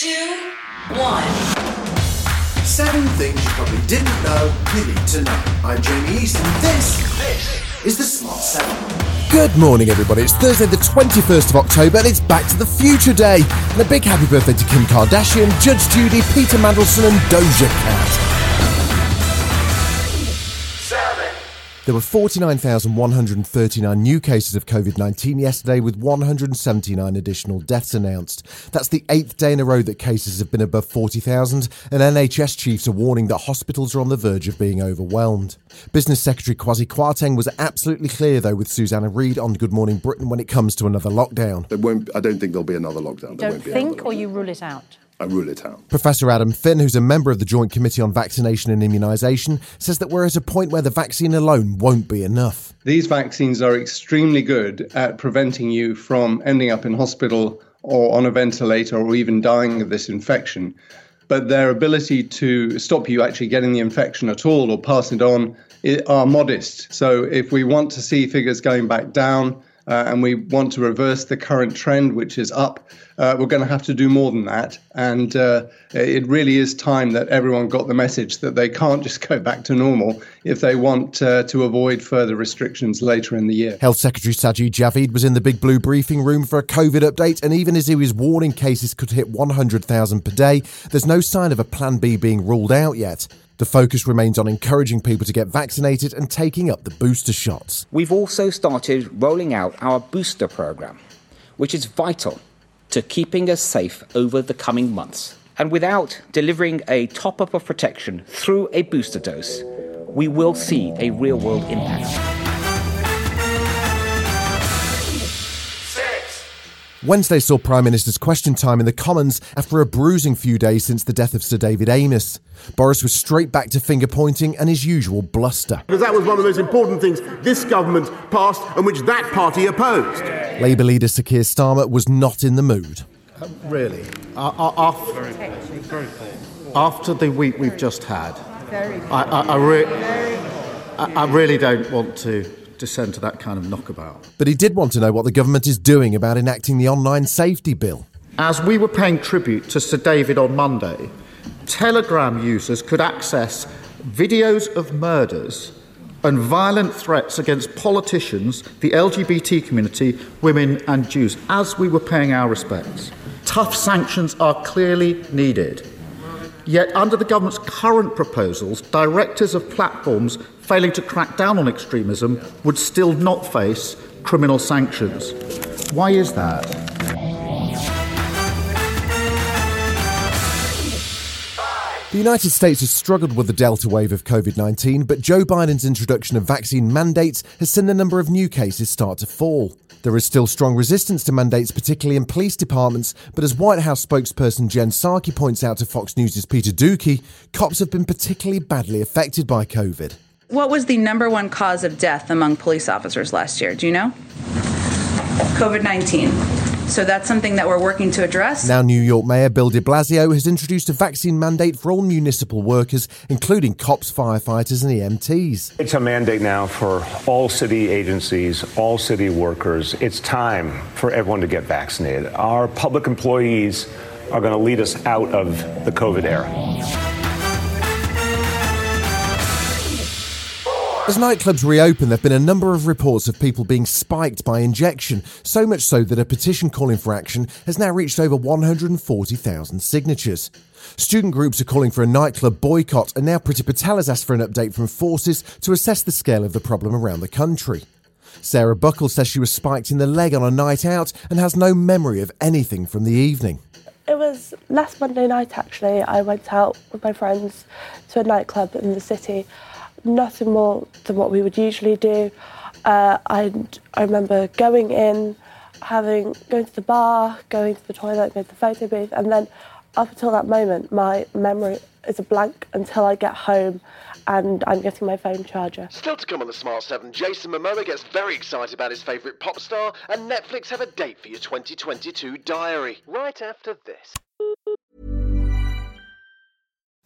Two, one. Seven things you probably didn't know you need to know. I'm Jamie East, and this, this is the Smart 7. Good morning, everybody. It's Thursday, the 21st of October, and it's Back to the Future Day. And a big happy birthday to Kim Kardashian, Judge Judy, Peter Mandelson, and Doja Cat. There were 49,139 new cases of COVID 19 yesterday, with 179 additional deaths announced. That's the eighth day in a row that cases have been above 40,000, and NHS chiefs are warning that hospitals are on the verge of being overwhelmed. Business Secretary Kwasi Kwarteng was absolutely clear, though, with Susanna Reid on Good Morning Britain when it comes to another lockdown. There won't, I don't think there'll be another lockdown. There Don't won't think another or you rule it out? I rule it out. Professor Adam Finn, who's a member of the Joint Committee on Vaccination and Immunisation, says that we're at a point where the vaccine alone won't be enough. These vaccines are extremely good at preventing you from ending up in hospital or on a ventilator or even dying of this infection. But their ability to stop you actually getting the infection at all or pass it on i- are modest. So if we want to see figures going back down uh, and we want to reverse the current trend, which is up, uh, we're going to have to do more than that. And uh, it really is time that everyone got the message that they can't just go back to normal if they want uh, to avoid further restrictions later in the year. Health Secretary Sajid Javid was in the Big Blue briefing room for a COVID update, and even as he was warning cases could hit 100,000 per day, there's no sign of a Plan B being ruled out yet. The focus remains on encouraging people to get vaccinated and taking up the booster shots. We've also started rolling out our booster program, which is vital to keeping us safe over the coming months. And without delivering a top up of protection through a booster dose, we will see a real world impact. Wednesday saw Prime Minister's question time in the Commons after a bruising few days since the death of Sir David Amess. Boris was straight back to finger pointing and his usual bluster. Because that was one of the most important things this government passed and which that party opposed. Labour leader Sir Keir Starmer was not in the mood. Really? Uh, uh, after, after the week we've just had, I, I, I, re- I, I really don't want to descend to that kind of knockabout. But he did want to know what the government is doing about enacting the online safety bill. As we were paying tribute to Sir David on Monday, Telegram users could access videos of murders and violent threats against politicians, the LGBT community, women, and Jews, as we were paying our respects. Tough sanctions are clearly needed. Yet, under the government's current proposals, directors of platforms failing to crack down on extremism would still not face criminal sanctions. Why is that? The United States has struggled with the Delta wave of COVID 19, but Joe Biden's introduction of vaccine mandates has seen the number of new cases start to fall. There is still strong resistance to mandates, particularly in police departments, but as White House spokesperson Jen Psaki points out to Fox News' Peter Doocy, cops have been particularly badly affected by COVID. What was the number one cause of death among police officers last year? Do you know? COVID 19. So that's something that we're working to address. Now, New York Mayor Bill de Blasio has introduced a vaccine mandate for all municipal workers, including cops, firefighters, and EMTs. It's a mandate now for all city agencies, all city workers. It's time for everyone to get vaccinated. Our public employees are going to lead us out of the COVID era. As nightclubs reopen, there have been a number of reports of people being spiked by injection, so much so that a petition calling for action has now reached over 140,000 signatures. Student groups are calling for a nightclub boycott, and now Priti Patel has asked for an update from forces to assess the scale of the problem around the country. Sarah Buckle says she was spiked in the leg on a night out and has no memory of anything from the evening. It was last Monday night actually. I went out with my friends to a nightclub in the city. Nothing more than what we would usually do. Uh, I, I remember going in, having going to the bar, going to the toilet, going to the photo booth, and then up until that moment, my memory is a blank until I get home and I'm getting my phone charger. Still to come on the Smart 7, Jason Momoa gets very excited about his favourite pop star, and Netflix have a date for your 2022 diary. Right after this.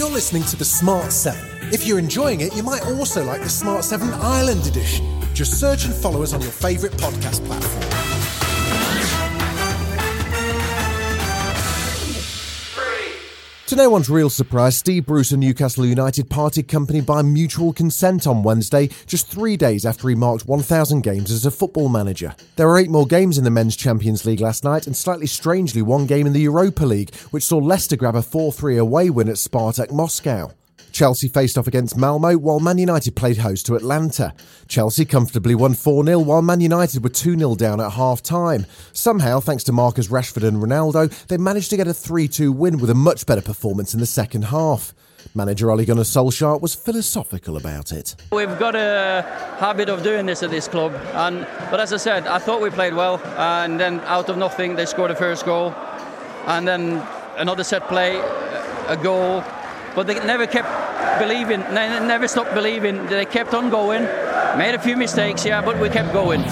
You're listening to the Smart 7. If you're enjoying it, you might also like the Smart 7 Ireland Edition. Just search and follow us on your favourite podcast platform. To no one's real surprise, Steve Bruce and Newcastle United parted company by mutual consent on Wednesday, just three days after he marked 1,000 games as a football manager. There were eight more games in the Men's Champions League last night, and slightly strangely, one game in the Europa League, which saw Leicester grab a 4 3 away win at Spartak Moscow. Chelsea faced off against Malmo while Man United played host to Atalanta. Chelsea comfortably won 4 0 while Man United were 2 0 down at half time. Somehow, thanks to Marcus Rashford and Ronaldo, they managed to get a 3 2 win with a much better performance in the second half. Manager Ole Gunnar Solskjaer was philosophical about it. We've got a habit of doing this at this club, and but as I said, I thought we played well, and then out of nothing they scored the first goal, and then another set play, a goal, but they never kept believing, they never stopped believing. They kept on going, made a few mistakes, yeah, but we kept going.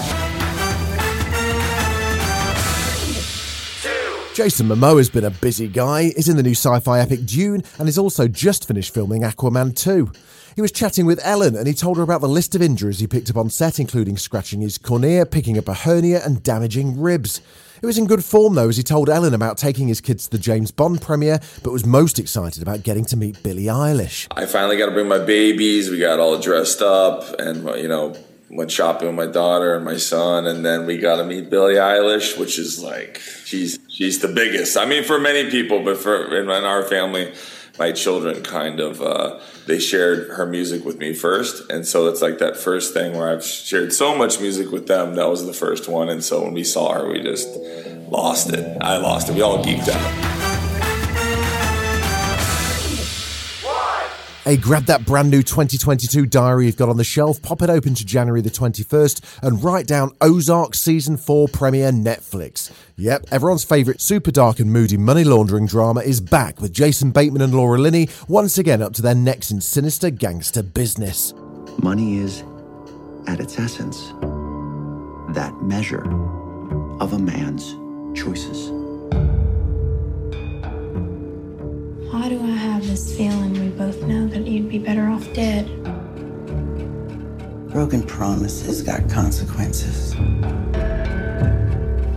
Jason Momoa has been a busy guy, is in the new sci fi epic Dune, and is also just finished filming Aquaman 2. He was chatting with Ellen and he told her about the list of injuries he picked up on set, including scratching his cornea, picking up a hernia, and damaging ribs. It was in good form though, as he told Ellen about taking his kids to the James Bond premiere, but was most excited about getting to meet Billie Eilish. I finally got to bring my babies. We got all dressed up and, you know, went shopping with my daughter and my son, and then we got to meet Billie Eilish, which is like she's she's the biggest. I mean, for many people, but for in, in our family, my children kind of uh, they shared her music with me first, and so it's like that first thing where I've shared so much music with them. That was the first one, and so when we saw her, we just lost it. I lost it. We all geeked out. Hey, grab that brand new 2022 diary you've got on the shelf, pop it open to January the 21st, and write down Ozark Season 4 premiere Netflix. Yep, everyone's favourite super dark and moody money laundering drama is back with Jason Bateman and Laura Linney once again up to their necks in sinister gangster business. Money is, at its essence, that measure of a man's choices. Why do I have this feeling we both know that you'd be better off dead? Broken promises got consequences.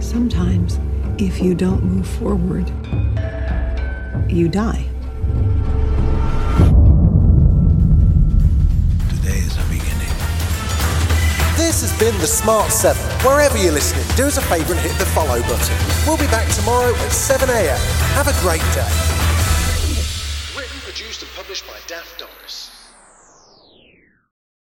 Sometimes, if you don't move forward, you die. Today is a beginning. This has been The Smart 7. Wherever you're listening, do us a favour and hit the follow button. We'll be back tomorrow at 7am. Have a great day. Written, produced, and published by Daft